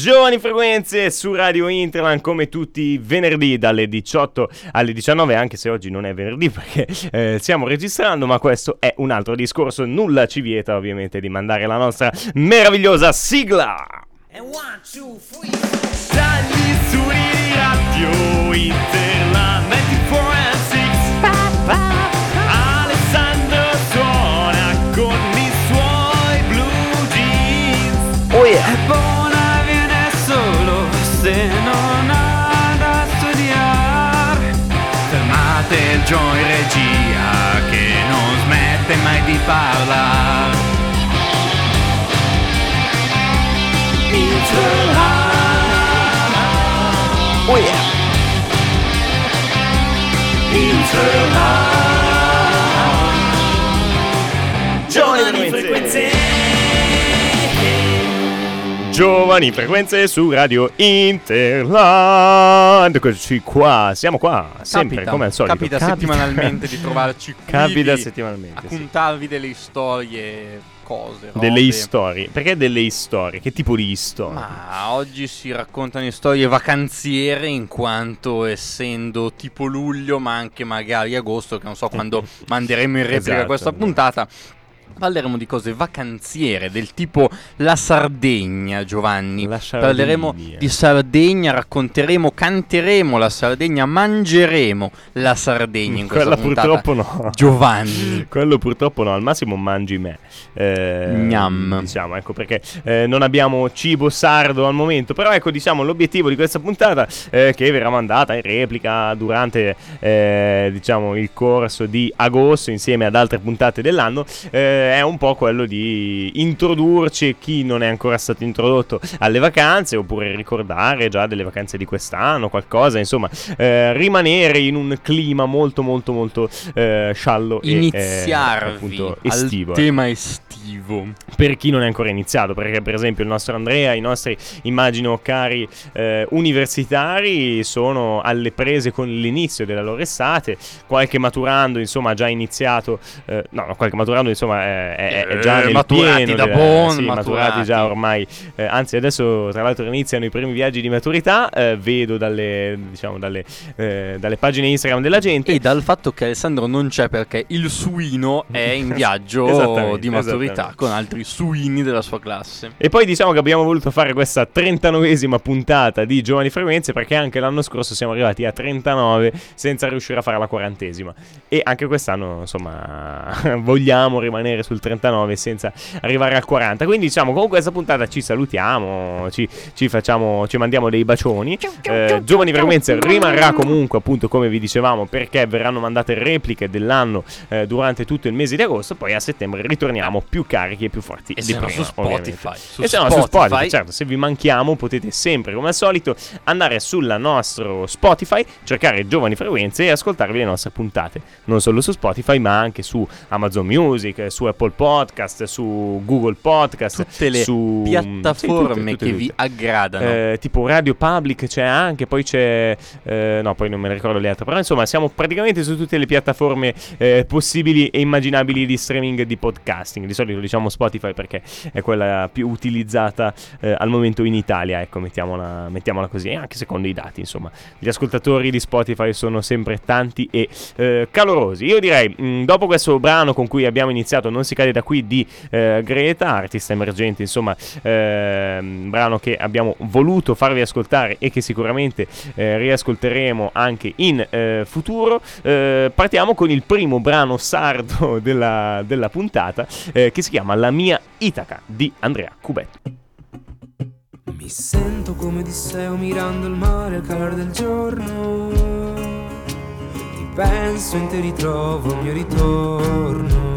Giovani Frequenze su Radio Interland come tutti i venerdì dalle 18 alle 19, anche se oggi non è venerdì perché eh, stiamo registrando, ma questo è un altro discorso. Nulla ci vieta ovviamente di mandare la nostra meravigliosa sigla. And one, two, three. Dagli studi di Radio Interland 24 and 6 Alessandro suona con i suoi blue jeans Oh yeah! Il Joy Regia che non smette mai di parlare. Oh yeah! Giovani Giovani Frequenze su Radio Interland Eccoci qua, siamo qua, sempre Capita, come al solito capita settimanalmente di trovarci qui Capita settimanalmente, sì. Raccontarvi delle storie, cose, robe. Delle storie, perché delle storie? Che tipo di storie? Ma oggi si raccontano storie vacanziere in quanto essendo tipo luglio ma anche magari agosto che non so quando manderemo in replica Esatto, questa puntata Parleremo di cose vacanziere del tipo la Sardegna, Giovanni. La Sardegna. Parleremo di Sardegna, racconteremo, canteremo la Sardegna, mangeremo la Sardegna in puntata. purtroppo no Giovanni. Quello purtroppo no, al massimo mangi me. Eh, Gnam. Diciamo, ecco perché eh, non abbiamo cibo sardo al momento. Però ecco, diciamo, l'obiettivo di questa puntata, eh, che verrà mandata in replica durante, eh, diciamo, il corso di agosto insieme ad altre puntate dell'anno, eh, è un po' quello di introdurci chi non è ancora stato introdotto alle vacanze, oppure ricordare già delle vacanze di quest'anno, qualcosa, insomma, eh, rimanere in un clima molto, molto, molto eh, sciallo e eh, Iniziarvi appunto al estivo. tema estivo. Per chi non è ancora iniziato, perché per esempio il nostro Andrea, i nostri immagino cari eh, universitari sono alle prese con l'inizio della loro estate, qualche maturando insomma ha già iniziato, eh, no, no, qualche maturando insomma è, è- è già Eh, nel maturati pieno da della- buon, sì, maturati maturati. già ormai, eh, anzi adesso tra l'altro iniziano i primi viaggi di maturità, eh, vedo dalle, diciamo, dalle, eh, dalle pagine Instagram della gente. E dal fatto che Alessandro non c'è perché il suino è in viaggio di maturità esattamente. con altri suini della sua classe. E poi diciamo che abbiamo voluto fare questa 39esima puntata di Giovani Frequenze perché anche l'anno scorso siamo arrivati a 39 senza riuscire a fare la quarantesima. E anche quest'anno, insomma, vogliamo rimanere sul 39 senza arrivare al 40. Quindi diciamo con questa puntata ci salutiamo, ci, ci facciamo, ci mandiamo dei bacioni. Eh, Giovani Frequenze rimarrà comunque appunto come vi dicevamo perché verranno mandate repliche dell'anno eh, durante tutto il mese di agosto. Poi a settembre ritorniamo più carichi e più forti E di prima, su. Spotify. Su e se no su Spotify. Certo, se vi manchiamo potete sempre, come al solito, andare sulla nostro Spotify, cercare Giovani Frequenze e ascoltarvi le nostre puntate. Non solo su Spotify, ma anche su Amazon Music, su Apple Podcast, su Google Podcast, Tutte le su piattaforme sì, tutte, tutte, che vi aggradano. Eh, tipo Radio Public c'è anche, poi c'è. eh, no, poi non me ne ricordo le altre. Però insomma, siamo praticamente su tutte le piattaforme eh, possibili e immaginabili di streaming di podcasting. Di solito diciamo Spotify perché è quella più utilizzata eh, al momento in Italia. Ecco, mettiamola, mettiamola così. E anche secondo i dati, insomma, gli ascoltatori di Spotify sono sempre tanti e eh, calorosi. Io direi, mh, dopo questo brano con cui abbiamo iniziato, Non si cade da qui di eh, Greta, artista emergente, insomma, ehm, brano che abbiamo voluto farvi ascoltare e che sicuramente eh, riascolteremo anche in eh, futuro. Eh, partiamo con il primo brano sardo della, della puntata eh, che si chiama La mia Itaca di Andrea Cubetto. Mi sento come Odisseo mirando il mare al calore del giorno. Ti penso e ti ritrovo al mio ritorno.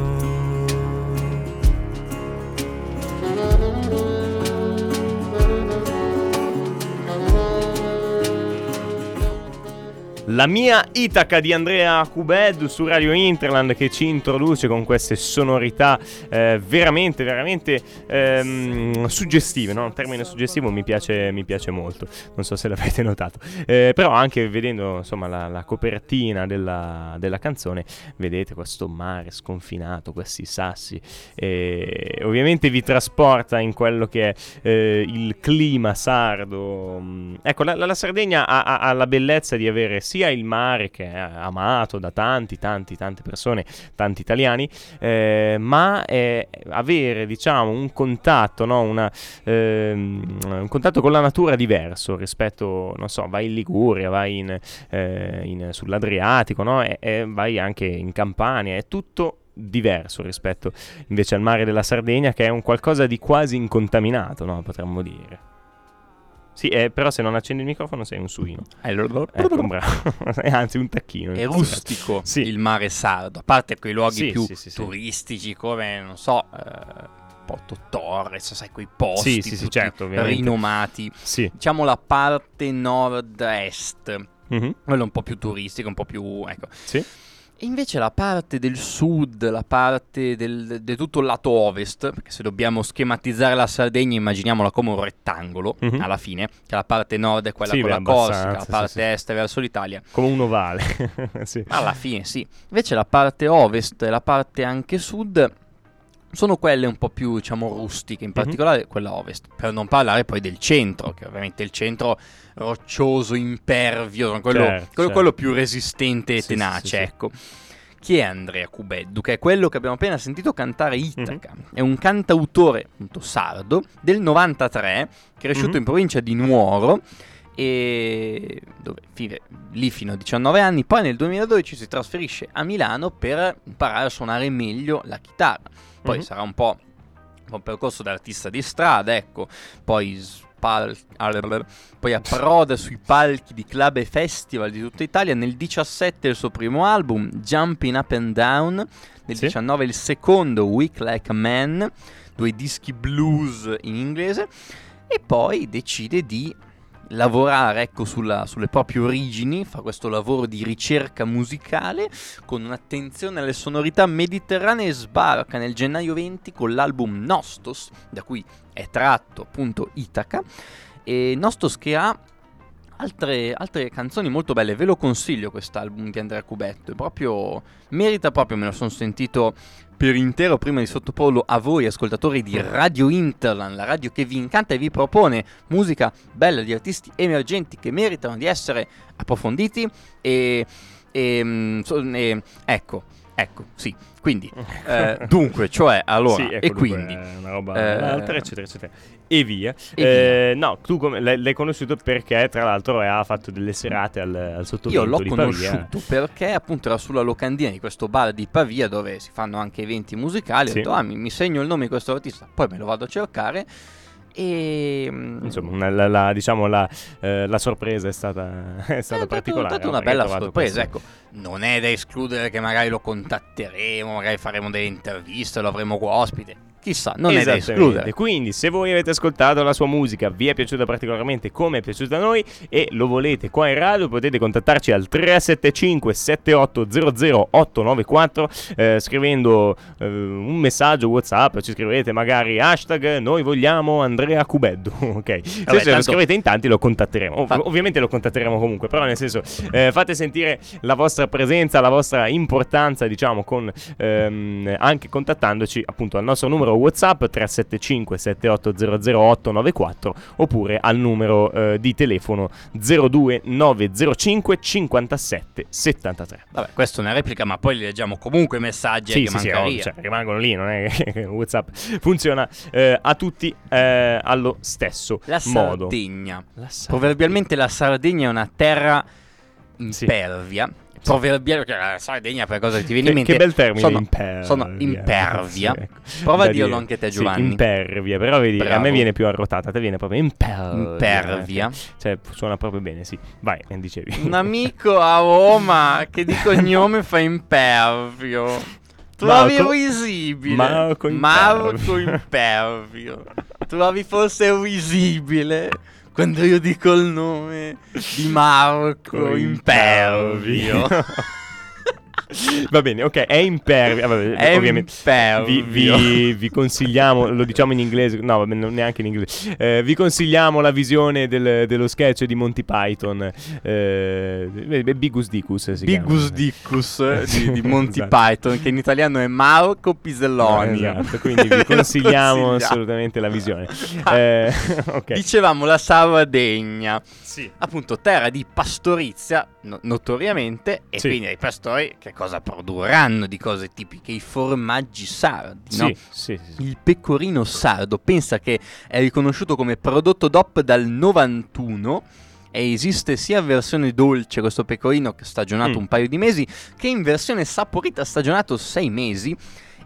La mia Itaca di Andrea Cubed su Radio Interland che ci introduce con queste sonorità eh, veramente, veramente ehm, suggestive. No? Un termine suggestivo mi piace, mi piace molto. Non so se l'avete notato. Eh, però anche vedendo insomma, la, la copertina della, della, canzone, vedete questo mare sconfinato, questi sassi. E ovviamente vi trasporta in quello che è eh, il clima sardo. Ecco, la, la Sardegna ha, ha, ha la bellezza di avere sia il mare che è amato da tanti, tanti, tante persone, tanti italiani, eh, ma eh, avere diciamo un contatto, no? Una, ehm, un contatto con la natura diverso rispetto, non so, vai in Liguria, vai in, eh, in, sull'Adriatico, no? e, e vai anche in Campania, è tutto diverso rispetto invece al mare della Sardegna che è un qualcosa di quasi incontaminato, no? potremmo dire. Sì, eh, però se non accendi il microfono sei un suino. Ecco, bravo. Anzi, un tacchino. È rustico sì. il mare sardo, a parte quei luoghi sì, più sì, turistici come, non so... Eh... Porto Torres, sai, quei posti sì, sì, certo, rinomati. Sì. Diciamo la parte nord-est, mm-hmm. quello un po' più turistico, un po' più... Ecco. Sì. E invece la parte del sud, la parte del, di tutto il lato ovest, perché se dobbiamo schematizzare la Sardegna immaginiamola come un rettangolo mm-hmm. alla fine, che la parte nord è quella sì, con la Corsica, la parte sì, est è verso l'Italia. Come un ovale. sì. Alla fine sì. Invece la parte ovest e la parte anche sud sono quelle un po' più, diciamo, rustiche, in mhm. particolare mm-hmm. quella ovest. Per non parlare poi del centro, che ovviamente il centro roccioso, impervio, quello, certo, quello, certo. quello più resistente e sì, tenace, sì, ecco. Chi è Andrea Cubeddu? Che è quello che abbiamo appena sentito cantare Itaca. Mm-hmm. È un cantautore, appunto, sardo, del 93, cresciuto mm-hmm. in provincia di Nuoro e dove vive lì fino a 19 anni, poi nel 2012 si trasferisce a Milano per imparare a suonare meglio la chitarra. Poi mm-hmm. sarà un po' un percorso da artista di strada, ecco, poi pal- poi approda sui palchi di club e festival di tutta Italia. Nel 17 il suo primo album, Jumping Up and Down. Nel sì. 19 il secondo, Weak Like a Man, due dischi blues in inglese. E poi decide di lavorare ecco, sulla, sulle proprie origini, fa questo lavoro di ricerca musicale con un'attenzione alle sonorità mediterranee e sbarca nel gennaio 20 con l'album Nostos, da cui è tratto appunto Itaca, e Nostos che ha altre, altre, canzoni molto belle, ve lo consiglio quest'album di Andrea Cubetto, proprio, merita proprio, me lo sono sentito per intero prima di sottoporlo a voi ascoltatori di Radio Interland, la radio che vi incanta e vi propone musica bella di artisti emergenti che meritano di essere approfonditi e, e, mm, e ecco, ecco, sì. Quindi, eh, dunque, cioè, allora, sì, ecco, e quindi... Una roba, eh, un'altra, eccetera, eccetera e via. E eh, via. No, tu come, l'hai, l'hai, conosciuto perché tra l'altro ha fatto delle serate al, al sottovento Io l'ho conosciuto perché appunto era sulla locandina di questo bar di Pavia dove si fanno anche eventi musicali. Sì. Ho detto, ah, mi, mi segno il nome di questo artista, poi me lo vado a cercare. E mm, insomma, la, la, diciamo la, eh, la, sorpresa è stata, è stata è particolare. È stata una bella sorpresa. Ecco, non è da escludere che magari lo contatteremo, magari faremo delle interviste, lo avremo ospite chissà, non è da escludere. Quindi, se voi avete ascoltato la sua musica, vi è piaciuta particolarmente come è piaciuta a noi e lo volete qua in radio, potete contattarci al 375 7800 894 eh, scrivendo eh, un messaggio WhatsApp, ci scrivete magari hashtag noi vogliamo Andrea Cubeddu, ok? Se, Vabbè, se tanto... lo scrivete in tanti lo contatteremo. Ov- ovviamente lo contatteremo comunque, però nel senso eh, fate sentire la vostra presenza, la vostra importanza, diciamo, con ehm, anche contattandoci appunto al nostro numero WhatsApp 375 7800 894 oppure al numero eh, di telefono 02905 57 73. Vabbè, questa è una replica, ma poi leggiamo comunque i messaggi sì, che sì, sì oh, cioè, rimangono lì, non è che WhatsApp funziona eh, a tutti eh, allo stesso la modo. Sardegna. La Sardegna. Proverbialmente la Sardegna è una terra impervia. Sì proverbiale, perché la Sardegna per cosa ti viene in mente? Che bel termine, sono, impervia. Sono impervia. Sì, ecco. Prova a dirlo dire. anche te Giovanni. Sì, impervia, però vedi, Bravo. a me viene più arrotata, a te viene proprio impervia. Impervia. Cioè, suona proprio bene, sì. Vai, dicevi. Un amico a Roma che di cognome fa impervio. Trovi Marco, visibile. Marco Impervio. Marco Impervio. Trovi forse visibile quando io dico il nome di Marco Impervio. Va bene, ok, è impervio. Vabbè, È ovviamente. Vi, impervio. vi- vi consigliamo, lo diciamo in inglese, no, vabbè, non neanche in inglese. Eh, vi consigliamo la visione del- dello sketch di Monty Python. Eh, Bigus Dicus si Bigus chiama. Dicus di, di Monty Esatto. Python, che in italiano è Marco Piselloni. Esatto, quindi vi consigliamo assolutamente la visione. Eh, ok. Dicevamo la Sardegna, Sì. appunto terra di pastorizia, no- notoriamente, e Sì. quindi i pastori che cosa produrranno di cose tipiche? I formaggi sardi, no? Sì, sì, sì, sì. Il pecorino sardo, pensa che è riconosciuto come prodotto DOP dal 91 e esiste sia in versione dolce questo pecorino che stagionato Mm. un paio di mesi che in versione saporita stagionato sei mesi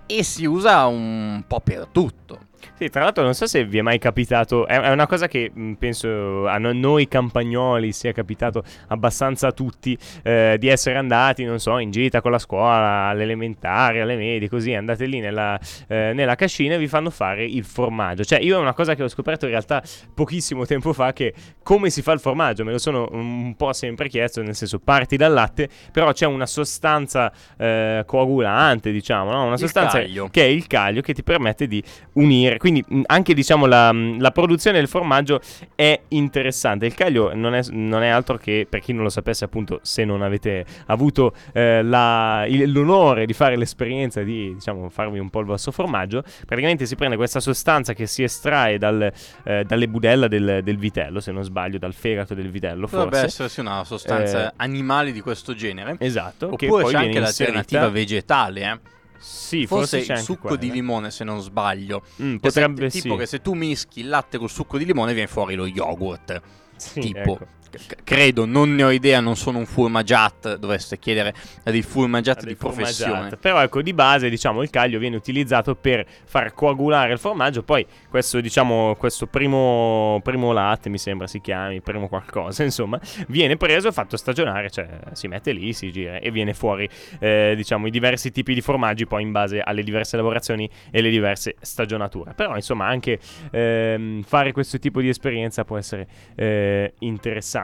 e si usa un po' per tutto. Sì, tra l'altro non so se vi è mai capitato, è, una cosa che penso a no- noi campagnoli sia capitato abbastanza a tutti eh, di essere andati, non so, in gita con la scuola, all'elementare, alle medie, così andate lì nella, eh, nella cascina e vi fanno fare il formaggio. Cioè io è una cosa che ho scoperto in realtà pochissimo tempo fa che come si fa il formaggio, me lo sono un po' sempre chiesto, nel senso parti dal latte, però c'è una sostanza eh, coagulante, diciamo, no? una sostanza che è il caglio che ti permette di unire. Quindi anche diciamo la, la produzione del formaggio è interessante. Il caglio non è, non è altro che, per chi non lo sapesse appunto, se non avete avuto eh, la- il- l'onore di fare l'esperienza di diciamo farvi un po' il vostro formaggio, praticamente si prende questa sostanza che si estrae dal, eh, dalle budella del, del vitello, se non sbaglio, dal fegato del vitello Dovrebbe forse. essere sì, una sostanza Eh, animale di questo genere. Esatto, Oppure c'è anche l'alternativa inserita- vegetale, eh. Sì, Forse, forse, il succo di quella. limone, se non sbaglio. Mm, potrebbe tipo sì. che se tu mischi il latte col succo di limone viene fuori lo yogurt. Sì, tipo, ecco. Credo, non ne ho idea, non sono un furmagiat, dovreste chiedere a dei furmagiat di professione. Però ecco, di base, diciamo, il caglio viene utilizzato per far coagulare il formaggio. Poi questo, diciamo, questo primo, primo latte, mi sembra si chiami, primo qualcosa, insomma, viene preso e fatto stagionare, cioè si mette lì, si gira e viene fuori, eh, diciamo, i diversi tipi di formaggi poi in base alle diverse lavorazioni e le diverse stagionature. Però, insomma, anche ehm, fare questo tipo di esperienza può essere eh, interessante.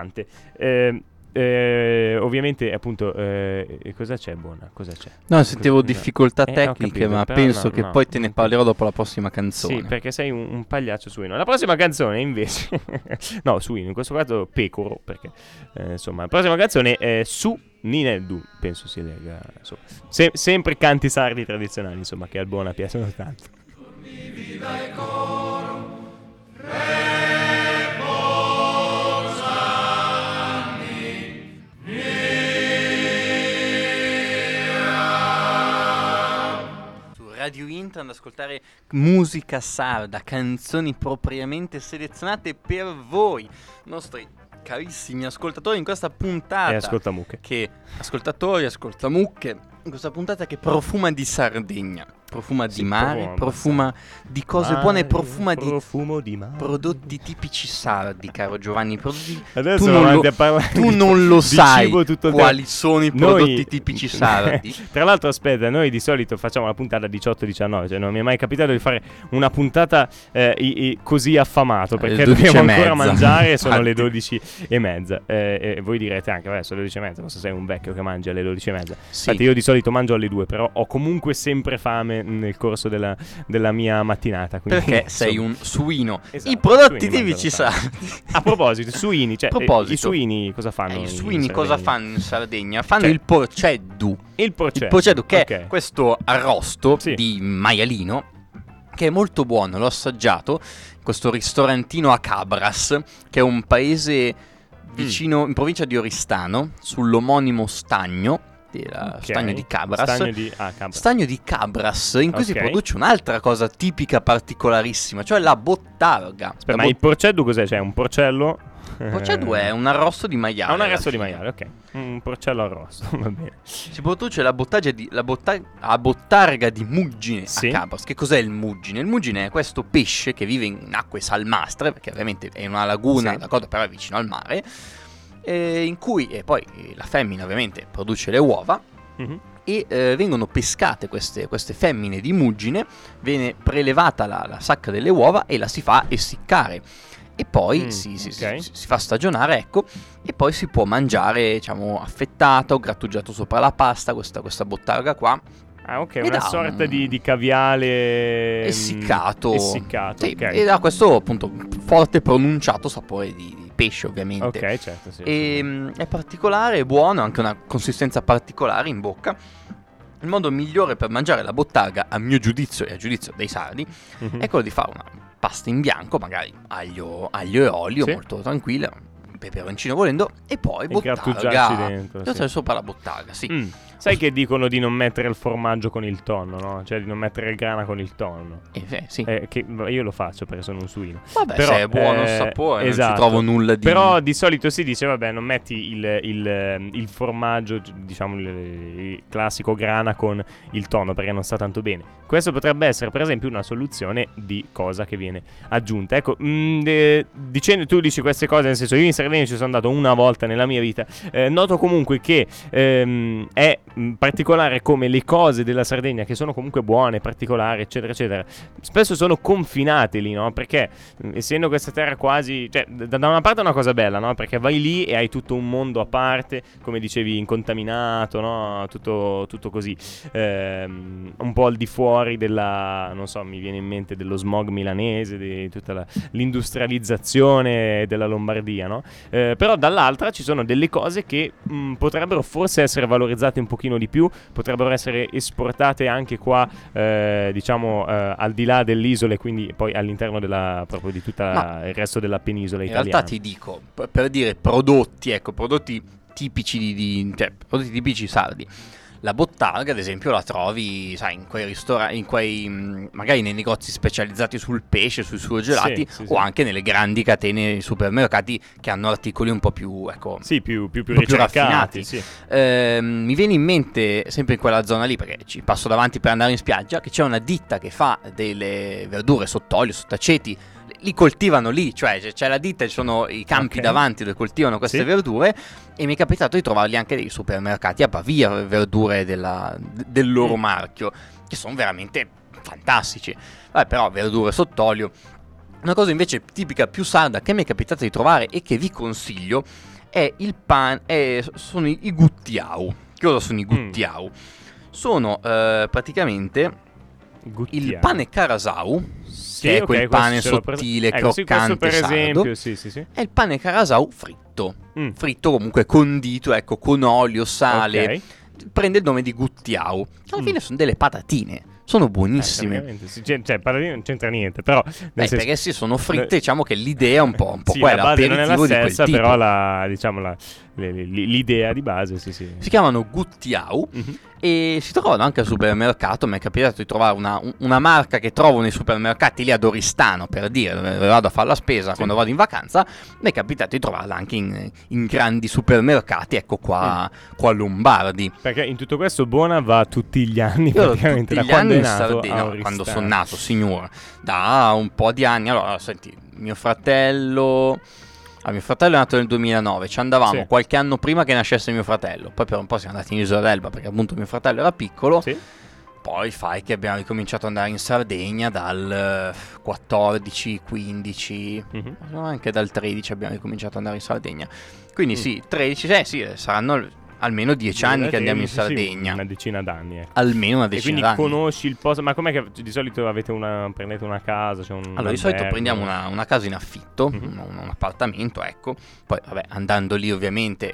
Eh, eh, ovviamente, appunto, eh, cosa c'è, Buona? Cosa c'è? No, sentivo Cosa- difficoltà Eh, tecniche, capito, ma penso no, che no, poi te ne parlerò dopo la prossima canzone. Sì, perché sei un, un pagliaccio suino. La prossima canzone, invece, no, suino, in questo caso pecoro, perché eh, insomma, la prossima canzone è su Nineldu, penso si lega. Se- sempre canti sardi tradizionali, insomma, che al buona piacciono tanto. Su Radio Inter ad ascoltare musica sarda, canzoni propriamente selezionate per voi, nostri carissimi ascoltatori in questa puntata. E ascolta mucche. che ascoltatori, ascoltamucche, in questa puntata che profuma di Sardegna, profuma di mare, profuma di cose Mare, buone, profuma di di mare. prodotti tipici sardi, caro Giovanni. Prodotti... Adesso tu non lo, tu di- non lo sai quali tempo. sono i Noi- prodotti tipici sardi. Tra l'altro, aspetta, noi di solito facciamo la puntata 18-19, cioè non mi è mai capitato di fare una puntata eh, i- i- così affamato perché Eh, 12 e dobbiamo ancora mangiare e sono le Infatti. 12 e mezza. Eh, e voi direte anche, vabbè, sono le 12 e mezza, non so se sei un vecchio che mangia alle 12 e mezza. Sì. Infatti io di solito mangio alle 2, però ho comunque sempre fame nel corso della, della mia mattinata. Perché sei insomma. un suino. Esatto, I prodotti tipici sardi. A proposito, suini, cioè A proposito. eh, i suini cosa fanno? Eh, I in suini cosa fanno in Sardegna? Fanno Cioè- il porceddu. Il porceddu. Il porceddu che ok. è questo arrosto Sì. di maialino che è molto buono, l'ho assaggiato questo ristorantino a Cabras, che è un paese vicino in provincia di Oristano, sull'omonimo stagno, della- Ok. stagno di Cabras. Stagno di, ah, Cabras. Stagno di Cabras, in cui si Ok. produce un'altra cosa tipica particolarissima, cioè la bottarga. Aspetta, La ma il porceddu cos'è? Cioè un porcello? Porceddu è un arrosto di maiale. Ah, un alla arresto di maiale, ok. Un porcello arrosto, va bene. Si produce la, bottarga di, la botta- la bottarga di muggine Sì. a Cabras. Che cos'è il muggine? Il muggine è questo pesce che vive in acque salmastre, perché ovviamente è una laguna, Sì. d'accordo, però è vicino al mare, eh, in cui e poi la femmina ovviamente produce le uova Mhm. e eh, vengono pescate queste, queste femmine di muggine, viene prelevata la, la sacca delle uova e la si fa essiccare. e poi Mm, si, si- ok. si- si fa stagionare, ecco, e poi si può mangiare, diciamo, affettato, grattugiato sopra la pasta, questa, questa bottarga qua, Ah, ok, una sorta un- di, di caviale mm, essiccato, Essiccato, Sì, ok. e ha questo appunto forte pronunciato sapore di, di pesce ovviamente. Ok, certo, sì. E, mm, è particolare, è buono, ha anche una consistenza particolare in bocca. Il modo migliore per mangiare la bottarga, a mio giudizio e a giudizio dei sardi, Mhm. è quello di fare una pasta in bianco, magari aglio, aglio e olio, Sì. molto tranquilla, peperoncino volendo, e poi E bottarga. grattugiarci dentro, sì. Sopra la bottarga, sì. Mm. Sai che dicono di non mettere il formaggio con il tonno, no? Cioè di non mettere il grana con il tonno. Eh, sì. Eh, che io lo faccio perché sono un suino. Vabbè, però, se è buono il eh, sapore, esatto. non ci trovo nulla di... Però di solito si dice, vabbè, non metti il, il- il formaggio, diciamo il, il classico grana con il tonno perché non sta tanto bene. Questo potrebbe essere, per esempio, una soluzione di cosa che viene aggiunta. Ecco, mm, de- dicendo tu dici queste cose, nel senso, io in Sardegna ci sono andato una volta nella mia vita. eh, noto comunque che ehm, è mm, particolare come le cose della Sardegna, che sono comunque buone, particolari, eccetera, eccetera, spesso sono confinate lì, no? Perché mh, essendo questa terra quasi, cioè, d- da una parte è una cosa bella, no? Perché vai lì e hai tutto un mondo a parte, come dicevi, incontaminato, no? Tutto, tutto così, ehm, un po' al di fuori della, non so, mi viene in mente dello smog milanese, di tutta la- l'industrializzazione della Lombardia, no? Eh, però dall'altra ci sono delle cose che mh, potrebbero forse essere valorizzate un pochino di più, potrebbero essere esportate anche qua, eh, diciamo, eh, al di là dell'isola e quindi poi all'interno della, proprio di tutto il resto della penisola In italiana. realtà ti dico, per dire prodotti, ecco, prodotti tipici di, di- cioè, prodotti tipici sardi. La bottarga, ad esempio, la trovi, sai, in quei ristoranti, in quei, mh, magari nei negozi specializzati sul pesce, sui surgelati, Sì, sì, o sì. anche nelle grandi catene di supermercati che hanno articoli un po' più, ecco, Sì, più, più, più più raffinati. sì. Ehm, mi viene in mente, sempre in quella zona lì, perché ci passo davanti per andare in spiaggia, che c'è una ditta che fa delle verdure sott'olio, sott'aceti. Li coltivano lì, cioè c'è- la ditta, ci sono i campi Ok. davanti dove coltivano queste Sì. verdure e mi è capitato di trovarli anche nei supermercati a Pavia, verdure della- del loro Mm. marchio, che sono veramente fantastici. Vabbè, però verdure sott'olio. Una cosa invece tipica più sarda che mi è capitata di trovare e che vi consiglio è il pan, è- sono i, guttiau. Che cosa sono i Mm. guttiau? Sono eh, praticamente il Guttiamo. pane carasau, Sì, che è quel pane sottile, ecco, sì, questo croccante, per sardo. esempio, sì, sì, sì. è il pane carasau fritto. Mm. Fritto comunque condito, ecco, con olio, sale. Ok. Prende il nome di guttiau. Alla Mm. fine sono delle patatine. Sono Eh, buonissime. praticamente, sì. Cioè, cioè, patatine non c'entra niente, però... Beh, senso- perché sì, sono fritte, Eh, diciamo che l'idea è un po', un po' sì, quella, la base non è la stessa, però la, diciamo, la- l'idea di base, sì, sì. Si chiamano guttiau Mhm. e si trovano anche al supermercato. Mi è capitato di trovare una, un- una marca che trovo nei supermercati lì ad Oristano, per dire, dove vado a fare la spesa Sì. quando vado in vacanza. Mi è capitato di trovarla anche in, in grandi supermercati, ecco qua, Mm. qua a Lombardi. Perché in tutto questo Buona va tutti gli anni, Io praticamente, da quando in Sardegna, no, quando sono nato, signora, da un po' di anni. Allora, senti, mio fratello... Ah, mio fratello è nato nel 2009, ci andavamo Sì. qualche anno prima che nascesse mio fratello. Poi per un po' siamo andati in Isola d'Elba perché appunto mio fratello era piccolo. Sì? Poi fai che abbiamo ricominciato ad andare in Sardegna dal eh, 14, 15, Mhm. anche dal 13 abbiamo ricominciato ad andare in Sardegna. Quindi Mm. sì, 13, eh sì, saranno almeno 10 anni che andiamo in Sardegna. una decina d'anni, ecco. Almeno una E decina quindi d'anni. conosci il posto, ma com'è che di solito avete una, prendete una casa? C'è un Allora, di solito prendiamo una, una casa in affitto, Mhm. un, un appartamento, ecco. Poi, vabbè, andando lì ovviamente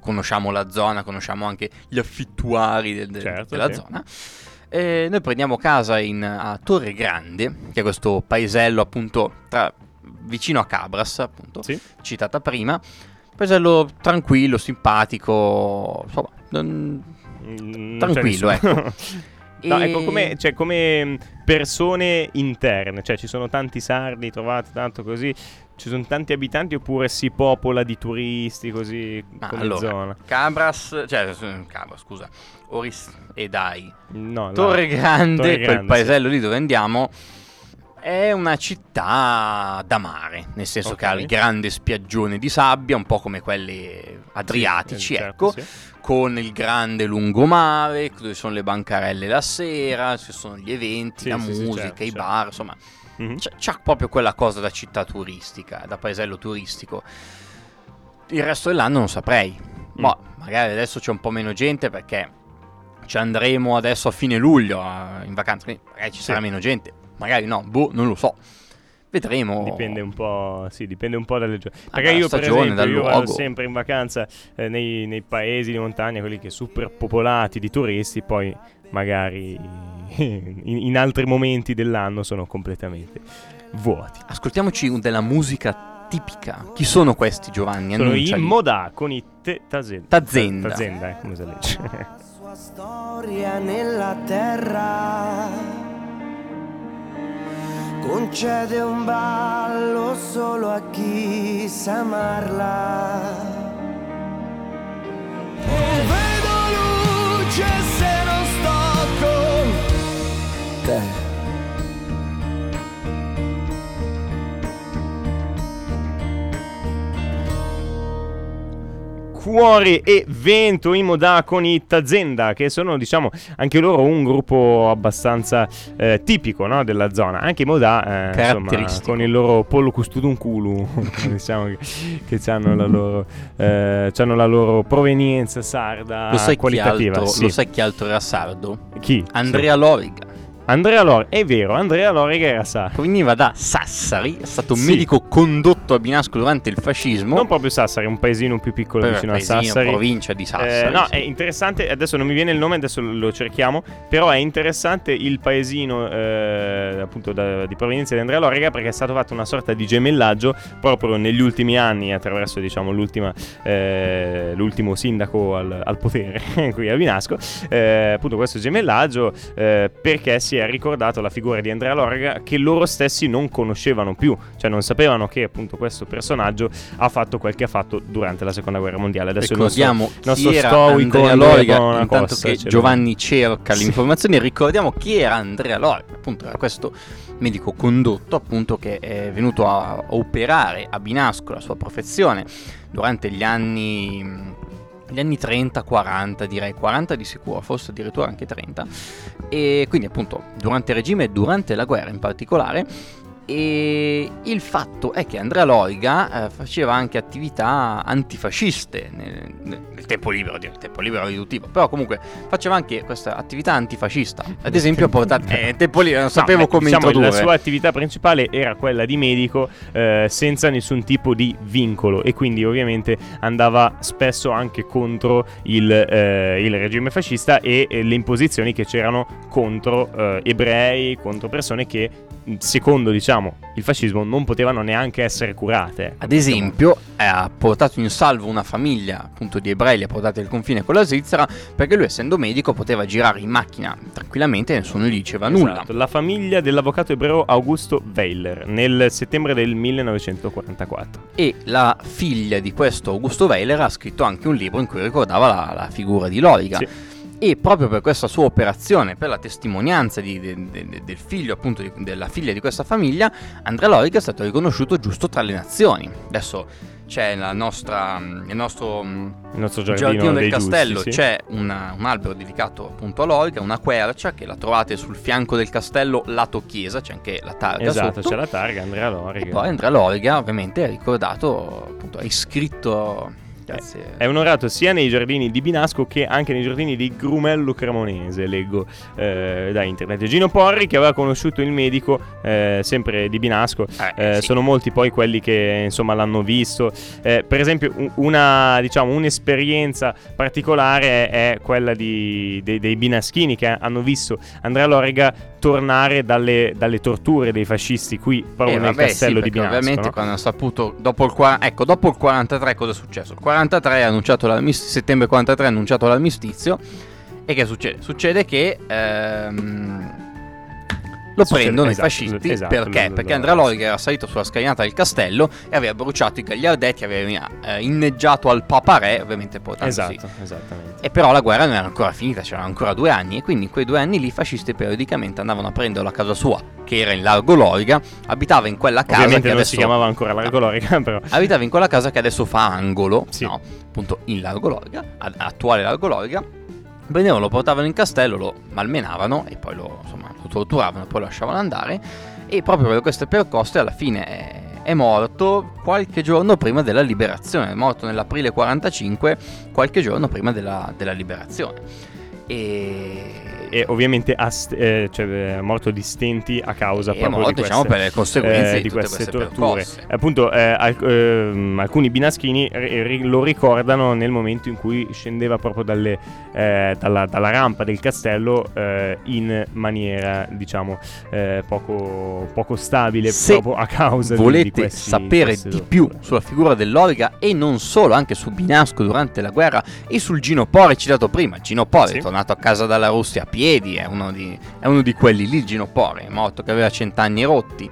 conosciamo la zona, conosciamo anche gli affittuari del- del- Certo, della sì. zona. E noi prendiamo casa in, a Torre Grande, che è questo paesello appunto tra- vicino a Cabras, appunto, Sì? citata prima. Paesello tranquillo, simpatico, insomma, non- Mm, Tranquillo, nessuno. No, ecco, come, cioè, come persone interne, cioè ci sono tanti sardi trovati tanto così, ci sono tanti abitanti oppure si popola di turisti così Ma come allora, zona? Cabras, cioè, eh, Cabras, scusa, Oris e Dai, No. Torre Grande, Torre quel Grande, paesello lì dove andiamo, è una città da mare, nel senso Ok. che ha il grande spiaggione di sabbia, un po' come quelli adriatici, Eh, certo, ecco, sì. con il grande lungomare, dove sono le bancarelle la sera, ci sono gli eventi, Sì, la sì, sì, musica, certo, i certo. bar, insomma, Mhm. c'ha, c'ha proprio quella cosa da città turistica, da paesello turistico. Il resto dell'anno non saprei. Ma magari adesso c'è un po' meno gente perché ci andremo adesso a fine luglio in vacanza, quindi magari ci Sì. sarà meno gente. Magari no, boh, non lo so. Vedremo. Dipende un po', sì, dipende un po' dalle giornate. Ah, Perché io, per stagione, esempio, dal io vado sempre in vacanza eh, nei, nei paesi di montagna, quelli che super popolati di turisti, poi magari in, in altri momenti dell'anno sono completamente vuoti. Ascoltiamoci un- della musica tipica. Chi sono questi Giovanni? Sono i Annunciali. Moda con i te- Tazenda. Tazenda. Tazenda, eh, come si legge. sua storia nella terra. Concede un ballo solo a chi sa amarla. Cuore e Vento in moda con i Tazenda, che sono, diciamo, anche loro un gruppo abbastanza eh, tipico no, della zona. Anche i moda, eh, insomma, con il loro pollo custudunculu, diciamo che, che hanno la loro, eh, c'hanno la loro provenienza sarda Lo sai, chi qualitativa. altro, sì. lo sai chi altro era sardo? Chi? Andrea Loriga. Andrea Loriga, è vero, Andrea Loriga era sardo. Veniva da Sassari, è stato un Sì. medico condotto a Binasco durante il fascismo. Non proprio Sassari, un paesino più piccolo Poi, vicino a paesino, Sassari. provincia di Sassari. Eh, no, sì. è interessante, adesso non mi viene il nome, adesso lo cerchiamo, però è interessante il paesino eh, appunto da- di provenienza di Andrea Loriga perché è stato fatto una sorta di gemellaggio proprio negli ultimi anni attraverso diciamo l'ultima, eh, l'ultimo sindaco al, al potere qui a Vinasco, eh, appunto questo gemellaggio eh, perché si è ricordato la figura di Andrea Loriga che loro stessi non conoscevano più, cioè non sapevano che appunto questo personaggio ha fatto quel che ha fatto durante la seconda guerra mondiale. Adesso nostro- ricordiamo il nostro chi era stoico Andrea Bonacossa intanto che ce lo- Giovanni cerca le informazioni ricordiamo chi era Andrea Loriga appunto era questo medico condotto appunto che è venuto a operare a Binasco la sua professione durante gli anni gli anni 30, 40 direi, 40 di sicuro, forse addirittura anche 30 e quindi appunto durante il regime e durante la guerra in particolare e il fatto è che Andrea Loriga eh, faceva anche attività antifasciste nel, nel tempo libero, nel tempo libero riduttivo, però comunque faceva anche questa attività antifascista. Ad esempio, ha portato eh, tempo libero, non sapevo beh, come diciamo, introdurre. La sua attività principale era quella di medico eh, senza nessun tipo di vincolo e quindi ovviamente andava spesso anche contro il, eh, il regime fascista e, eh, le imposizioni che c'erano contro eh, ebrei, contro persone che secondo diciamo il fascismo non potevano neanche essere curate. Ad esempio, eh, ha portato in salvo una famiglia appunto di ebrei, li ha portati al confine con la Svizzera, perché lui, essendo medico, poteva girare in macchina tranquillamente e nessuno gli diceva nulla. Esatto, la famiglia dell'avvocato ebreo Augusto Weiler nel settembre del 1944. E la figlia di questo Augusto Weiler ha scritto anche un libro in cui ricordava la, la figura di Loriga. Sì. E proprio per questa sua operazione, per la testimonianza di- de- de- del figlio, appunto, di- della figlia di questa famiglia, Andrea Loriga è stato riconosciuto giusto tra le nazioni. Adesso c'è la nostra, il nostro mm, Il nostro giardino, giardino, del castello, giusti, sì. c'è una- un albero dedicato appunto a Loriga, una quercia che la trovate sul fianco del castello lato chiesa, c'è anche la targa Esatto, sotto. c'è la targa Andrea Loriga. E poi Andrea Loriga ovviamente è ricordato, appunto, è iscritto... Grazie. È onorato sia nei giardini di Binasco che anche nei giardini di Grumello Cremonese, leggo eh, da internet. Gino Porri, che aveva conosciuto il medico, eh, sempre di Binasco, Eh, eh, sì. sono molti poi quelli che insomma l'hanno visto. Eh, per esempio, un- una, diciamo, un'esperienza particolare è quella di- dei, dei binaschini che hanno visto Andrea Loriga tornare dalle, dalle torture dei fascisti qui proprio Eh, nel vabbè, castello sì, di Binasco. Ovviamente no? quando hanno saputo, dopo il, ecco, dopo il 43 cosa è successo? Il 43 ha annunciato settembre 43 ha annunciato l'armistizio e che succede? Succede che ehm, lo prendono esatto, i fascisti esatto, perché? perché Andrea Loriga era salito sulla scalinata del castello e aveva bruciato i gagliardetti, aveva eh, inneggiato al Papa Re, ovviamente portandosi Esatto, esattamente. e però la guerra non era ancora finita, c'erano ancora due anni e quindi in quei due anni lì i fascisti periodicamente andavano a prenderlo a casa sua, che era in Largo Loriga, abitava in quella casa Ovviamente che non adesso si chiamava ancora Largo Loriga, però abitava in quella casa che adesso fa angolo, Sì. no? appunto in Largo Loriga, attuale Largo Loriga. Prendevano, lo portavano in castello, lo malmenavano e poi lo, insomma, lo torturavano e poi lo lasciavano andare. e proprio per questo percosse alla fine è, è morto qualche giorno prima della liberazione, è morto nell'aprile 45, qualche giorno prima della, della liberazione. E e ovviamente ha st- eh, cioè, è morto di stenti a causa è proprio morto, di queste, diciamo, per le conseguenze eh, di queste queste torture. percosse. Appunto, eh, alc- ehm, alcuni binaschini ri- ri- lo ricordano nel momento in cui scendeva proprio dalle, eh, dalla, dalla rampa del castello eh, in maniera, diciamo, eh, poco, poco stabile Se proprio a causa di- di, volete sapere di torture. più sulla figura dell'Origa e non solo, anche su Binasco durante la guerra e sul Gino Pori citato prima. Gino Pori Sì. è tornato a casa dalla Russia a piedi, è uno di, è uno di quelli lì, Gino Pori, è morto che aveva cent'anni rotti.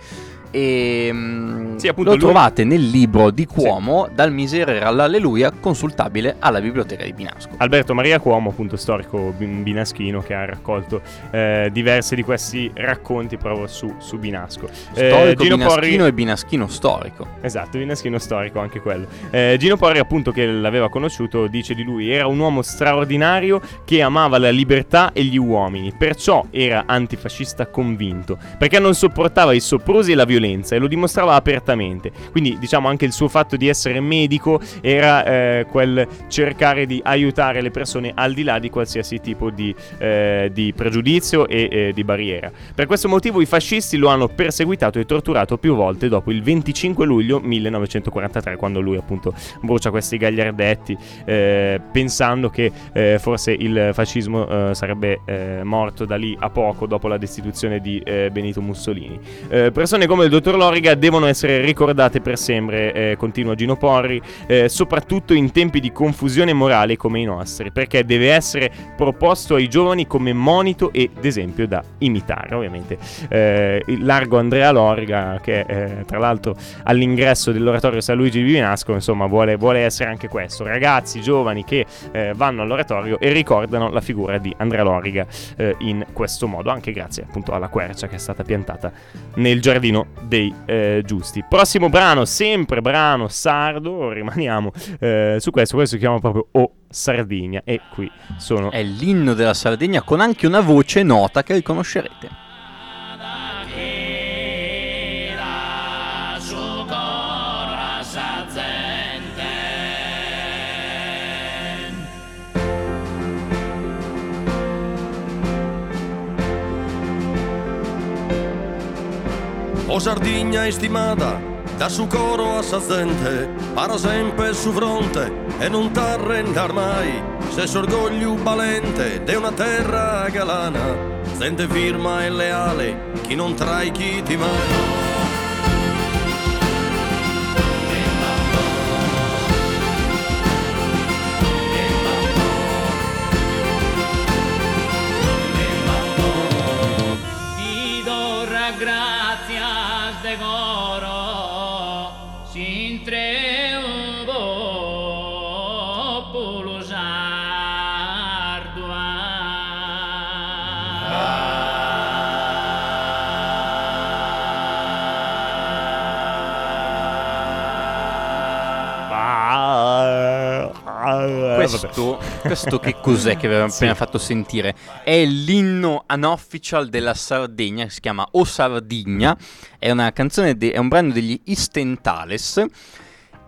E mm, Sì, appunto, lo lui- trovate nel libro di Cuomo, dal miserere all'alleluia, consultabile alla biblioteca di Binasco. Alberto Maria Cuomo, appunto storico bin- binaschino, che ha raccolto eh, diversi di questi racconti proprio su, su Binasco. Eh, Storico Gino binaschino Porri- e binaschino storico. Esatto, Binaschino storico anche quello. Eh, Gino Porri, appunto, che l'aveva conosciuto, dice di lui: era un uomo straordinario che amava la libertà e gli uomini, perciò era antifascista convinto, perché non sopportava i soprusi e la violenza e lo dimostrava apertamente. Quindi, diciamo, anche il suo fatto di essere medico era eh, quel cercare di aiutare le persone al di là di qualsiasi tipo di, eh, di pregiudizio e eh, di barriera. Per questo motivo i fascisti lo hanno perseguitato e torturato più volte dopo il 25 luglio 1943, quando lui appunto brucia questi gagliardetti, eh, pensando che eh, forse il fascismo eh, sarebbe morto da lì a poco dopo la destituzione di Benito Mussolini. Persone come il dottor Loriga devono essere ricordate per sempre, eh, continua Gino Porri, eh, soprattutto in tempi di confusione morale come i nostri, perché deve essere proposto ai giovani come monito ed esempio da imitare. Ovviamente eh, il largo Andrea Loriga, che eh, tra l'altro all'ingresso dell'oratorio San Luigi di Vinasco, insomma, vuole, vuole essere anche questo. Ragazzi giovani che eh, vanno all'oratorio e ricordano la figura di Andrea Loriga eh, in questo modo, anche grazie appunto alla quercia che è stata piantata nel giardino dei eh, giusti. Prossimo brano, sempre brano sardo, rimaniamo eh, su questo, questo si chiama proprio O Sardegna e qui sono... È l'inno della Sardegna con anche una voce nota che riconoscerete. O Sardegna estimata, da su coro a sazzente, para sempre su fronte e non t'arrendar mai, se s'orgoglio valente de una terra galana, sente firma e leale, chi non trai chi ti mai. Questo, questo che cos'è che avevamo appena fatto sentire? È l'inno unofficial della Sardegna, che si chiama O Sardigna, è una canzone, de- è un brano degli Istentales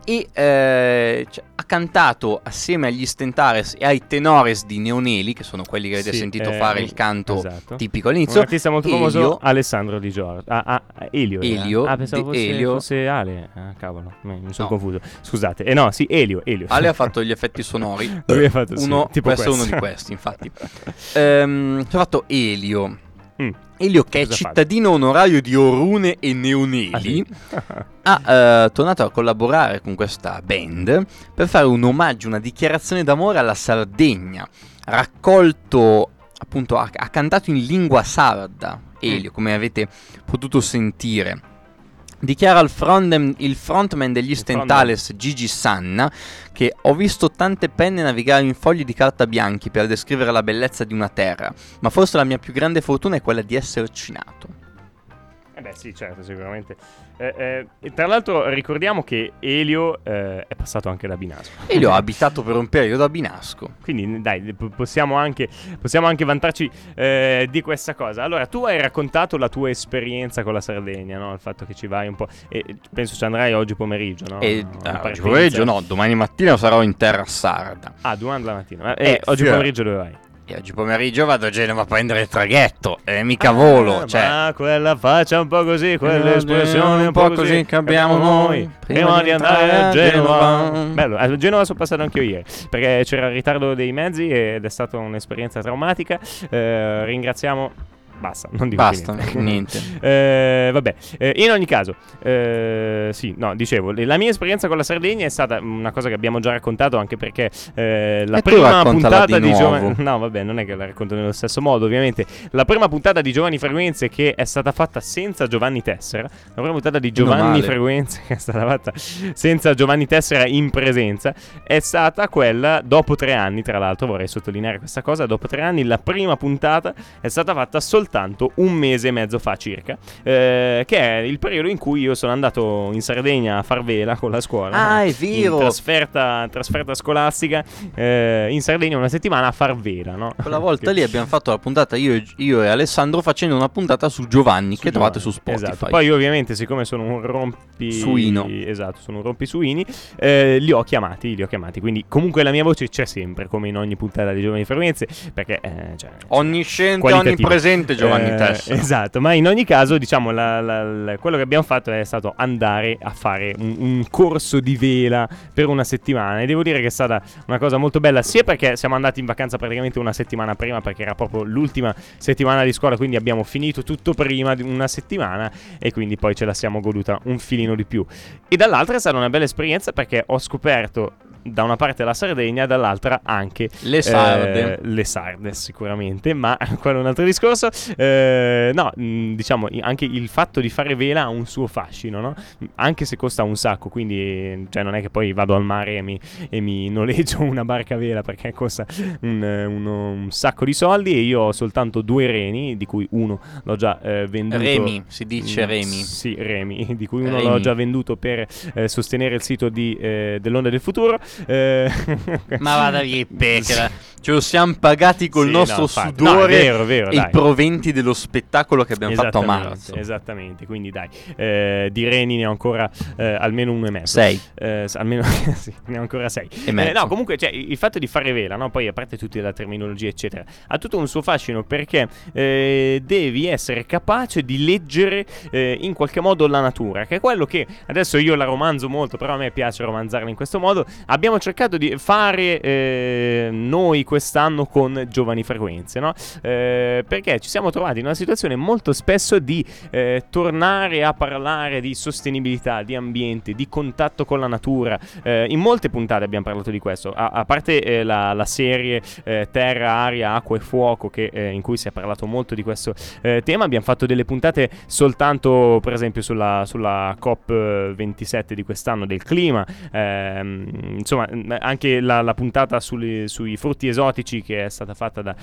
e eh, cioè, ha cantato assieme agli Stentales e ai Tenores di Neoneli, che sono quelli che avete Sì, sentito eh, fare il canto esatto. tipico Un all'inizio. artista molto famoso, Elio, Alessandro Di Giorgio. Ah, ah, Elio. era. Elio, Ah, pensavo fosse, Elio. fosse Ale. Ah, cavolo, mi mi sono No. confuso. Scusate. Eh no, sì, Elio. Elio. Ale ha fatto gli effetti sonori. Lui ha fatto, sì, uno, tipo questo è uno questo. di questi, infatti. Ehm, ci ha fatto Elio. Mm. Elio, che è Cosa fa? cittadino onorario di Orune e Neoneli, Ah, sì? ha eh, tornato a collaborare con questa band per fare un omaggio, una dichiarazione d'amore alla Sardegna. Raccolto, appunto, ha, ha cantato in lingua sarda. Elio, come avete potuto sentire. Dichiara il frontman, il frontman degli Stentales Gigi Sanna che ho visto tante penne navigare in fogli di carta bianchi per descrivere la bellezza di una terra, ma forse la mia più grande fortuna è quella di esserci nato. Eh beh sì, certo, sicuramente. Eh, eh, tra l'altro ricordiamo che Elio eh, è passato anche da Binasco. E io ho abitato per un periodo a Binasco. Quindi dai, p- possiamo anche, possiamo anche vantarci eh, di questa cosa. Allora, tu hai raccontato la tua esperienza con la Sardegna, no? Il fatto che ci vai un po'... E penso ci andrai oggi pomeriggio, no? E Una ah, oggi pomeriggio no, domani mattina sarò in terra sarda. Ah, domani la mattina. Eh, oggi fior- pomeriggio dove vai? E oggi pomeriggio vado a Genova a prendere il traghetto. E mica volo, Ah, cioè... Ma quella faccia un po' così, quell'espressione Eh, un po' così che abbiamo noi, Prima di andare a Genova. Bello, a Genova sono passato anche io ieri, perché c'era il ritardo dei mezzi ed è stata un'esperienza traumatica. Eh, ringraziamo... Basta, non dico Basta, niente. niente. Eh, vabbè, Eh, in ogni caso, eh, sì, no, dicevo, la mia esperienza con la Sardegna è stata una cosa che abbiamo già raccontato anche perché eh, la E prima puntata di di, Giovani... No, vabbè, non è che la racconto nello stesso modo, ovviamente. La prima puntata di Giovanni Frequenze che è stata fatta senza Giovanni Tessera, la prima puntata di Giovanni. Frequenze che è stata fatta senza Giovanni Tessera in presenza, è stata quella dopo tre anni, tra l'altro vorrei sottolineare questa cosa, dopo tre anni la prima puntata è stata fatta soltanto un mese e mezzo fa circa, eh, che è il periodo in cui io sono andato in Sardegna a far vela con la scuola. Ah, è vero. trasferta, trasferta scolastica eh, in Sardegna una settimana a far vela, no? Quella volta lì abbiamo fatto la puntata io, e- io e Alessandro facendo una puntata su Giovanni che trovate su Spotify. Esatto. Poi io ovviamente siccome sono un rompi Suino. Esatto, sono un rompisuini, eh, li ho chiamati, li ho chiamati. Quindi comunque la mia voce c'è sempre come in ogni puntata di Giovani Frequenze perché eh, cioè, Onnisciente, qualitativo. onnipresente Giovanni Eh, Tessera. Esatto, ma in ogni caso, diciamo, la- la- la- quello che abbiamo fatto è stato andare a fare un, un corso di vela per una settimana. E devo dire che è stata una cosa molto bella, sia perché siamo andati in vacanza praticamente una settimana prima, perché era proprio l'ultima settimana di scuola, quindi abbiamo finito tutto prima di una settimana e quindi poi ce la siamo goduta un filino di più. E dall'altra è stata una bella esperienza perché ho scoperto da una parte la Sardegna, dall'altra anche Le sarde. eh, le sarde sicuramente, ma quello è un altro discorso. Eh, no, mh, diciamo i- anche il fatto di fare vela ha un suo fascino, no? Anche se costa un sacco, quindi cioè, non è che poi vado al mare e mi, e mi noleggio una barca a vela perché costa un, uno- un sacco di soldi e io ho soltanto due reni, di cui uno l'ho già eh, venduto. Remi, si dice Mm, Remi. Sì, Remi, di cui uno Remi. l'ho già venduto per eh, sostenere il sito di, eh, dell'Onda del Futuro. Eh, Ma vada via, pecora. Ce lo siamo pagati col Sì, nostro no, infatti. No, sudore vero, vero, e i dai. Proventi dello spettacolo che abbiamo fatto a marzo. Esattamente, quindi dai, eh, di reni ne ho ancora eh, almeno uno e mezzo. Sei. Eh, almeno sì, ne ho ancora sei. E mezzo. Eh, no, comunque cioè, il fatto di fare vela, no? poi a parte tutti la terminologia, eccetera, ha tutto un suo fascino perché eh, devi essere capace di leggere eh, in qualche modo la natura, che è quello che adesso io la romanzo molto, però a me piace romanzarla in questo modo. Abbiamo cercato di fare noi quest'anno con Giovani Frequenze, no? Perché ci siamo trovati in una situazione molto spesso di eh, tornare a parlare di sostenibilità, di ambiente, di contatto con la natura. Eh, in molte puntate abbiamo parlato di questo, a, a parte eh, la, la serie eh, Terra, Aria, Acqua e Fuoco, che, eh, in cui si è parlato molto di questo eh, tema. Abbiamo fatto delle puntate soltanto, per esempio, sulla, sulla COP27 di quest'anno del clima. Ehm, insomma, mh, anche la, la puntata sulle- sui frutti esotici che è stata fatta da,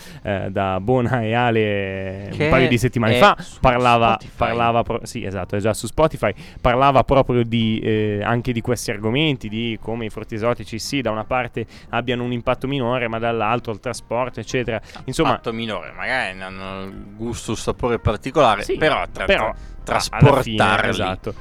da Bona e Ale Un paio di settimane fa. Parlava, parlava pro- sì, esatto, è già su Spotify. Parlava proprio di, eh, anche di questi argomenti, di come i frutti esotici, sì, da una parte abbiano un impatto minore, ma dall'altro il trasporto, eccetera. Insomma, Impatto minore, magari hanno gusto, sapore particolare, sì, però, tra- però tra- alla fine, trasportarli. esatto.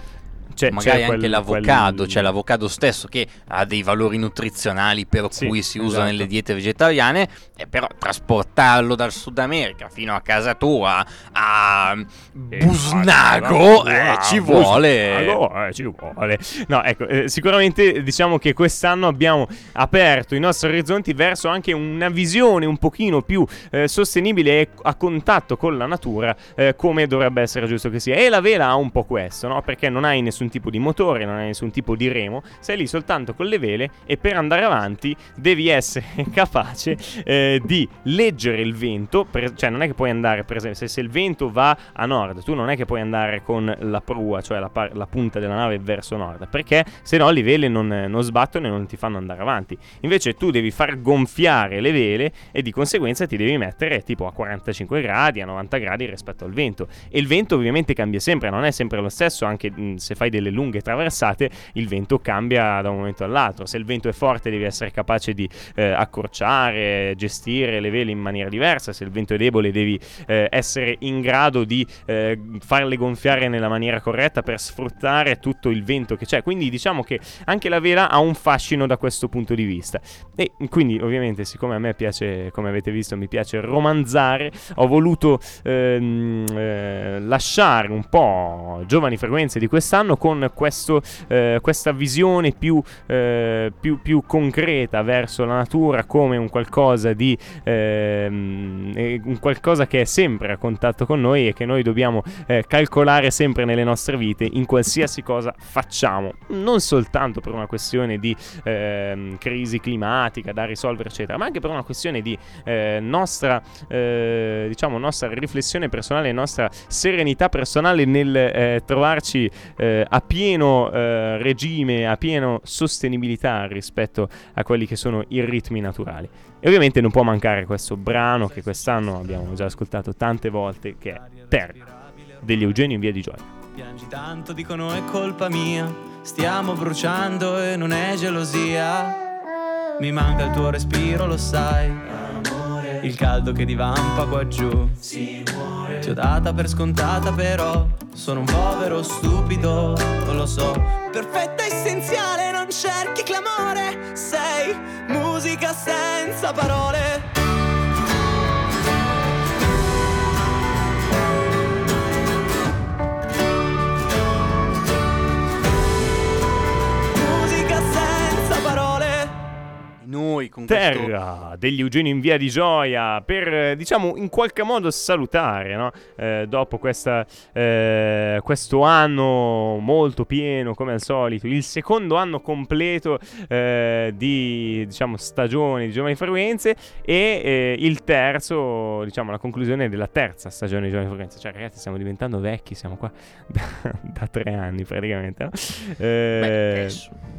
C'è, magari c'è anche quel- l'avocado, quel- c'è l'avocado stesso che ha dei valori nutrizionali per Sì, cui si usa esatto. nelle diete vegetariane, e però trasportarlo dal Sud America fino a casa tua a Eh, Busnago, eh, ci vuole. Busnago, eh, ci vuole. No, ecco, eh, sicuramente diciamo che quest'anno abbiamo aperto i nostri orizzonti verso anche una visione un pochino più eh, sostenibile e a contatto con la natura, eh, come dovrebbe essere giusto che sia. E la vela ha un po' questo, no? Perché non hai nessun nessun tipo di motore, non hai nessun tipo di remo, sei lì soltanto con le vele e per andare avanti devi essere capace eh, di leggere il vento, per, cioè non è che puoi andare, per esempio, se, se, il vento va a nord, tu non è che puoi andare con la prua, cioè la, par- la punta della nave verso nord, perché se no le vele non, non sbattono e non ti fanno andare avanti. Invece tu devi far gonfiare le vele e di conseguenza ti devi mettere tipo a 45 gradi, a 90 gradi rispetto al vento. E il vento ovviamente cambia sempre, non è sempre lo stesso, anche mh, se fai delle lunghe traversate, il vento cambia da un momento all'altro. Se il vento è forte devi essere capace di eh, accorciare, gestire le vele in maniera diversa, se il vento è debole devi eh, essere in grado di eh, farle gonfiare nella maniera corretta per sfruttare tutto il vento che c'è. Quindi diciamo che anche la vela ha un fascino da questo punto di vista. E quindi ovviamente siccome a me piace, come avete visto, mi piace romanzare, ho voluto ehm, eh, lasciare un po' giovani frequenze di quest'anno con questo, eh, questa visione più, eh, più, più, concreta verso la natura come un qualcosa di ehm, un qualcosa che è sempre a contatto con noi e che noi dobbiamo eh, calcolare sempre nelle nostre vite in qualsiasi cosa facciamo, non soltanto per una questione di ehm, crisi climatica da risolvere eccetera, ma anche per una questione di eh, nostra eh, diciamo nostra riflessione personale, nostra serenità personale nel eh, trovarci eh, a pieno eh, regime, a pieno sostenibilità rispetto a quelli che sono i ritmi naturali. E ovviamente non può mancare questo brano che quest'anno abbiamo già ascoltato tante volte, che è Terra degli Eugenio in via di Gioia. Piangi tanto, dicono è colpa mia, stiamo bruciando e non è gelosia. Mi manca il tuo respiro, lo sai. Il caldo che divampa qua giù. Ti ho data per scontata, però sono un povero stupido, non lo so. Perfetta essenziale, non cerchi clamore. Sei musica senza parole. Noi con Terra questo... degli Eugenio in via di Gioia per eh, diciamo in qualche modo salutare no? eh, dopo questa, eh, questo anno molto pieno come al solito il secondo anno completo eh, di diciamo stagione di Giovani Frequenze e eh, il terzo diciamo la conclusione della terza stagione di Giovani Frequenze cioè ragazzi stiamo diventando vecchi siamo qua da, da tre anni praticamente no?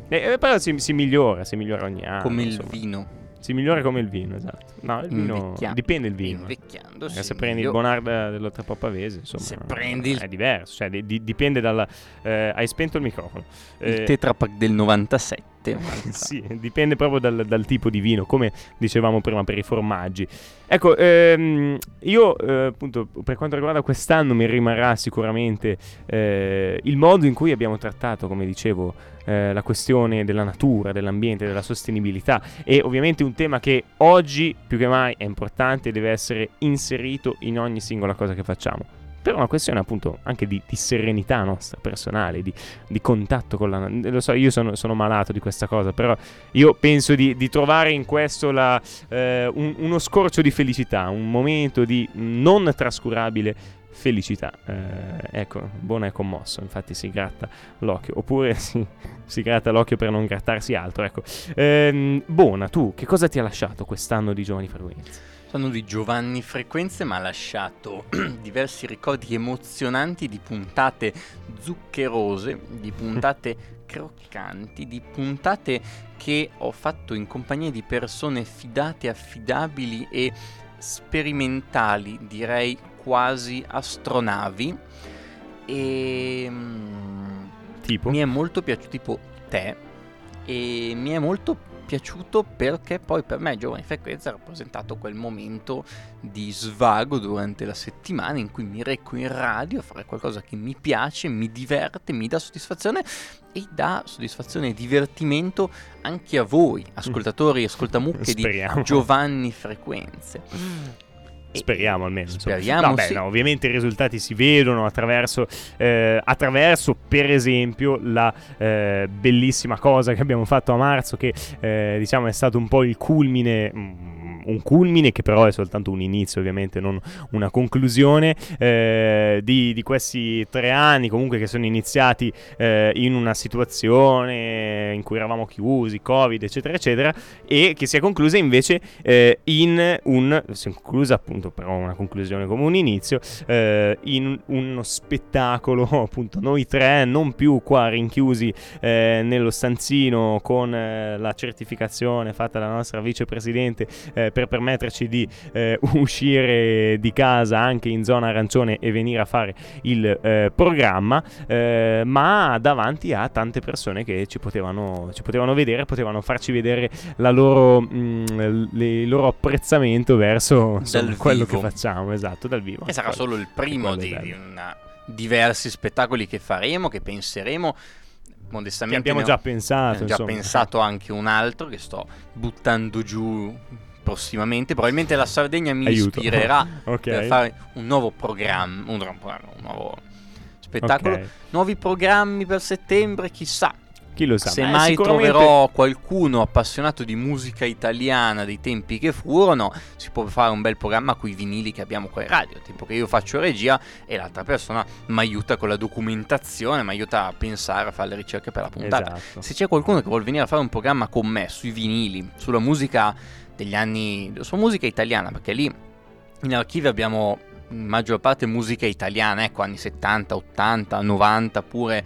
Beh, eh, però si, si, migliora si migliora ogni anno come insomma. Il vino. Si migliora come il vino, esatto. No, il vino dipende il vino. Invecchiando, sì, se prendi il Bonard dell'Otre Pavese, insomma, se prendi il... è diverso, cioè di, di, dipende dalla eh, hai spento il microfono. Il eh, Tetra Pak del 97. Sì, dipende proprio dal, dal, tipo di vino, come dicevamo prima per i formaggi. Ecco, ehm, io eh, appunto per quanto riguarda quest'anno mi rimarrà sicuramente eh, il modo in cui abbiamo trattato, come dicevo, eh, la questione della natura, dell'ambiente, della sostenibilità e ovviamente un tema che oggi più che mai è importante e deve essere inserito in ogni singola cosa che facciamo. Per una questione appunto anche di, di serenità nostra personale, di, di, contatto con la. Lo so, io sono, sono, malato di questa cosa, però io penso di, di trovare in questo la, eh, un, uno scorcio di felicità, un momento di non trascurabile felicità. Eh, ecco, Bona è commosso, infatti si gratta l'occhio, oppure si, si gratta l'occhio per non grattarsi altro. Ecco. Eh, Bona, tu che cosa ti ha lasciato quest'anno di Giovani Frequenze? Quest'anno di Giovanni Frequenze mi ha lasciato diversi ricordi emozionanti di puntate zuccherose, di puntate croccanti, di puntate che ho fatto in compagnia di persone fidate, affidabili e sperimentali, direi quasi astronavi. E tipo? mi è molto piaciuto tipo te e mi è molto piaciuto perché poi per me Giovani Frequenza ha rappresentato quel momento di svago durante la settimana in cui mi reco in radio a fare qualcosa che mi piace, mi diverte, mi dà soddisfazione e dà soddisfazione e divertimento anche a voi, ascoltatori e ascoltamucche di Giovanni Frequenze. Speriamo almeno. Speriamo. Vabbè, sì. no, ovviamente i risultati si vedono attraverso, eh, attraverso per esempio, la eh, bellissima cosa che abbiamo fatto a marzo, che eh, diciamo è stato un po' il culmine. Mm, un culmine che però è soltanto un inizio ovviamente, non una conclusione eh, di, di, questi tre anni comunque che sono iniziati eh, in una situazione in cui eravamo chiusi, covid eccetera eccetera e che si è conclusa invece eh, in un, si è conclusa appunto però una conclusione come un inizio, eh, in uno spettacolo appunto noi tre non più qua rinchiusi eh, nello stanzino con eh, la certificazione fatta dalla nostra vicepresidente eh, per permetterci di eh, uscire di casa anche in zona arancione e venire a fare il eh, programma, eh, ma davanti a tante persone che ci potevano, ci potevano vedere, potevano farci vedere loro, mh, mm, le, il loro apprezzamento verso insomma, quello che facciamo, esatto, dal vivo. E sarà solo il primo di, di una, diversi spettacoli che faremo, che penseremo modestamente che abbiamo già pensato. Ho già pensato anche un altro che sto buttando giù prossimamente. Probabilmente la Sardegna mi Aiuto. ispirerà okay. per fare un nuovo programma, un, un nuovo spettacolo. Okay. Nuovi programmi per settembre, chissà. Chi lo sa? Se mai sicuramente... troverò qualcuno appassionato di musica italiana dei tempi che furono, si può fare un bel programma con i vinili che abbiamo qua in radio. Tipo che io faccio regia e l'altra persona mi aiuta con la documentazione, mi aiuta a pensare, a fare le ricerche per la puntata. Esatto. Se c'è qualcuno che vuole venire a fare un programma con me sui vinili, sulla musica degli anni, sulla musica italiana, perché lì in archivio abbiamo in maggior parte musica italiana, ecco, anni 70, 80, 90 pure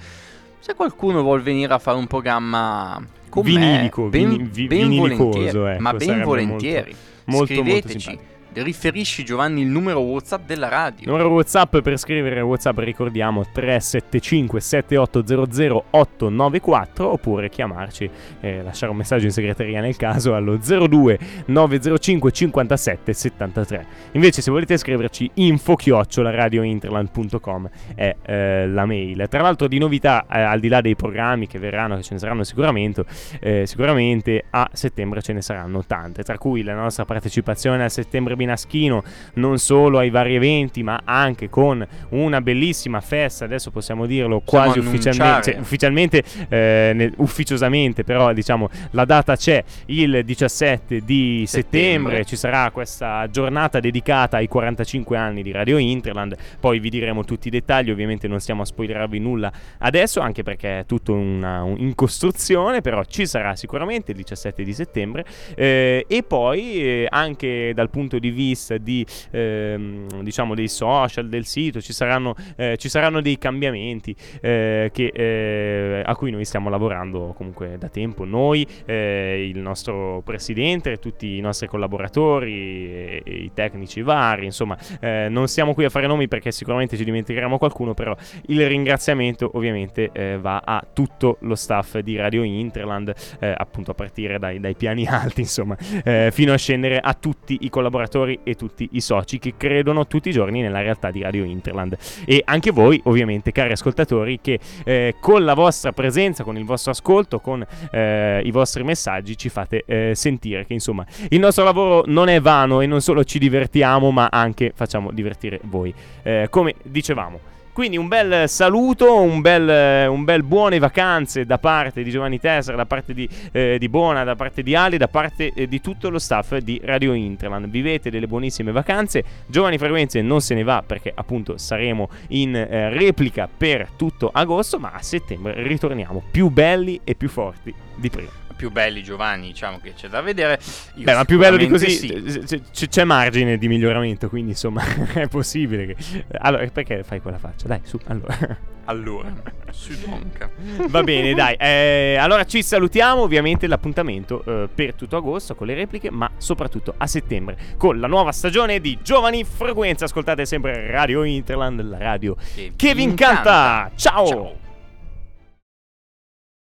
se qualcuno vuole venire a fare un programma con vinilico, me, ben, vini, vi, ben volentieri, ecco, ma ben volentieri. Molto, Scriveteci, molto riferisci Giovanni il numero WhatsApp della radio. Numero WhatsApp per scrivere WhatsApp ricordiamo 375 7800 894 oppure chiamarci e lasciare un messaggio in segreteria nel caso allo 02 905 57 73. Invece se volete scriverci info radiointerland.com è eh, la mail. Tra l'altro di novità eh, al di là dei programmi che verranno che ce ne saranno sicuramente eh, sicuramente a settembre ce ne saranno tante, tra cui la nostra partecipazione a settembre Naschino non solo ai vari eventi ma anche con una bellissima festa adesso possiamo dirlo Possiamo quasi ufficialmente cioè, ufficialmente eh, nel- ufficiosamente però diciamo la data c'è il 17 di settembre. Settembre. ci sarà questa giornata dedicata ai 45 anni di Radio Interland poi vi diremo tutti i dettagli ovviamente non stiamo a spoilerarvi nulla adesso anche perché è tutto una- un- in costruzione però ci sarà sicuramente il 17 di settembre eh, e poi eh, anche dal punto di vista di ehm, diciamo dei social del sito ci saranno, eh, ci saranno dei cambiamenti eh, che, eh, a cui noi stiamo lavorando comunque da tempo. Noi eh, il nostro presidente tutti i nostri collaboratori e, e i tecnici vari insomma eh, non siamo qui a fare nomi perché sicuramente ci dimenticheremo qualcuno però il ringraziamento ovviamente eh, va a tutto lo staff di Radio Interland appunto a partire dai, dai piani alti insomma fino a scendere a tutti i collaboratori e tutti i soci che credono tutti i giorni nella realtà di Radio Interland. E anche voi ovviamente cari ascoltatori che eh, con la vostra presenza con il vostro ascolto con eh, i vostri messaggi ci fate eh, sentire che insomma il nostro lavoro non è vano e non solo ci divertiamo ma anche facciamo divertire voi. Eh, come dicevamo quindi un bel saluto, un bel, un bel buone vacanze da parte di Giovanni Tessera, da parte di, eh, di Bona, da parte di Ali, da parte eh, di tutto lo staff di Radio Interland. Vivete delle buonissime vacanze. Giovanni Frequenze non se ne va perché appunto saremo in eh, replica per tutto agosto, ma a settembre ritorniamo più belli e più forti di prima. Più belli Giovanni, diciamo che c'è da vedere. Io Beh, ma più bello di così sì. c- c- c'è margine di miglioramento, quindi insomma è possibile che... Allora, perché fai quella faccia? Dai, su, allora. Allora, su Donca. Va bene, dai. eh, allora ci salutiamo. Ovviamente l'appuntamento eh, per tutto agosto con le repliche, ma soprattutto a settembre con la nuova stagione di Giovani Frequenza. Ascoltate sempre Radio Interland, la radio Che che vi vi incanta. incanta. Ciao. Ciao.